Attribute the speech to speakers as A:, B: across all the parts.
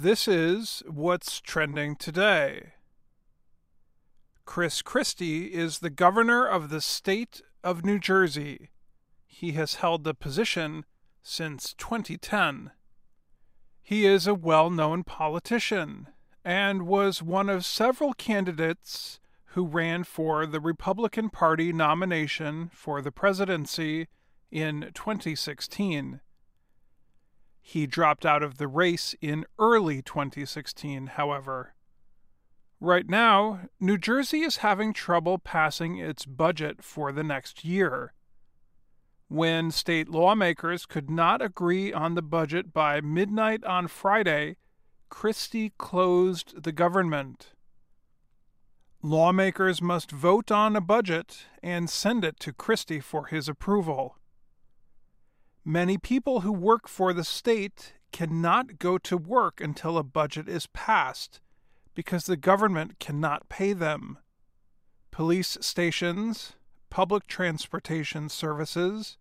A: This is what's trending today. Chris Christie is the governor of the state of New Jersey. He has held the position since 2010. He is a well known politician and was one of several candidates who ran for the Republican Party nomination for the presidency in 2016. He dropped out of the race in early 2016, however. Right now, New Jersey is having trouble passing its budget for the next year. When state lawmakers could not agree on the budget by midnight on Friday, Christie closed the government. Lawmakers must vote on a budget and send it to Christie for his approval. Many people who work for the state cannot go to work until a budget is passed because the government cannot pay them. Police stations, public transportation services,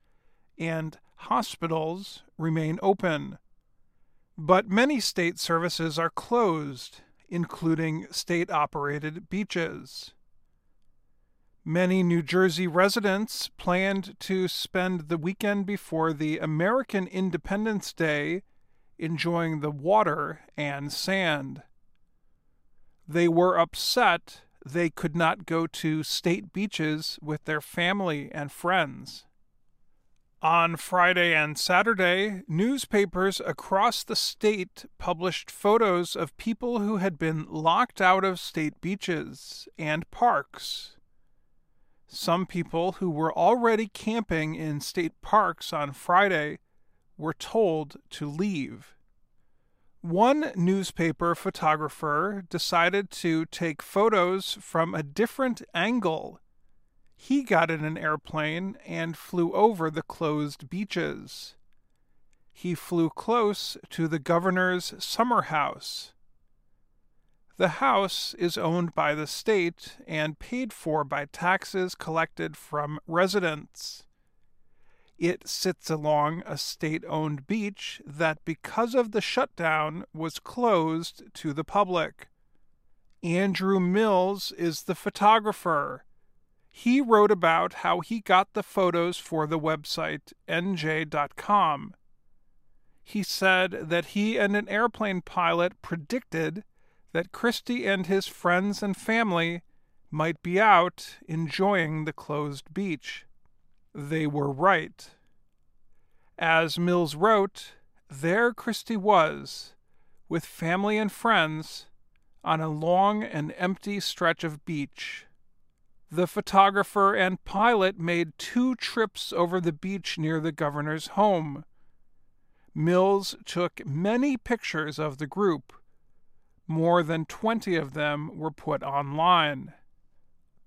A: and hospitals remain open. But many state services are closed, including state operated beaches. Many New Jersey residents planned to spend the weekend before the American Independence Day enjoying the water and sand. They were upset they could not go to state beaches with their family and friends. On Friday and Saturday, newspapers across the state published photos of people who had been locked out of state beaches and parks some people who were already camping in state parks on Friday were told to leave. One newspaper photographer decided to take photos from a different angle. He got in an airplane and flew over the closed beaches. He flew close to the governor's summer house. The house is owned by the state and paid for by taxes collected from residents. It sits along a state owned beach that, because of the shutdown, was closed to the public. Andrew Mills is the photographer. He wrote about how he got the photos for the website NJ.com. He said that he and an airplane pilot predicted that Christie and his friends and family might be out enjoying the closed beach. They were right. As Mills wrote, there Christie was, with family and friends, on a long and empty stretch of beach. The photographer and pilot made two trips over the beach near the governor's home. Mills took many pictures of the group more than 20 of them were put online.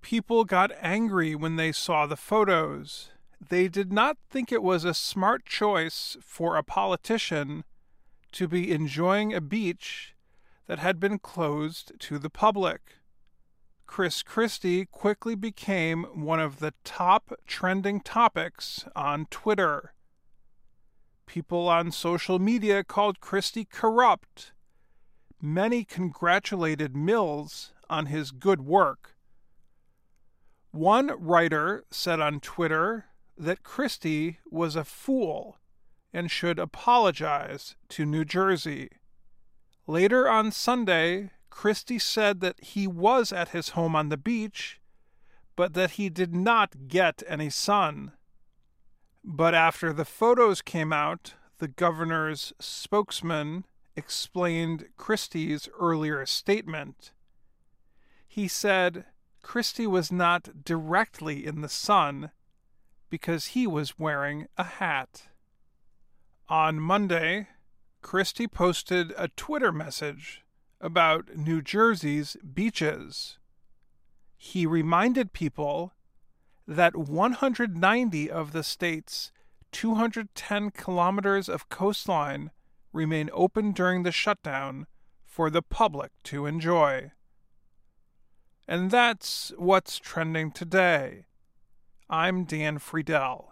A: People got angry when they saw the photos. They did not think it was a smart choice for a politician to be enjoying a beach that had been closed to the public. Chris Christie quickly became one of the top trending topics on Twitter. People on social media called Christie corrupt many congratulated Mills on his good work. One writer said on Twitter that Christie was a fool and should apologize to New Jersey. Later on Sunday, Christie said that he was at his home on the beach, but that he did not get any sun. But after the photos came out, the governor's spokesman explained Christie's earlier statement. He said Christie was not directly in the sun because he was wearing a hat. On Monday, Christie posted a Twitter message about New Jersey's beaches. He reminded people that 190 of the state's 210 kilometers of coastline remain open during the shutdown for the public to enjoy. And that's what's trending today. I'm Dan Friedell.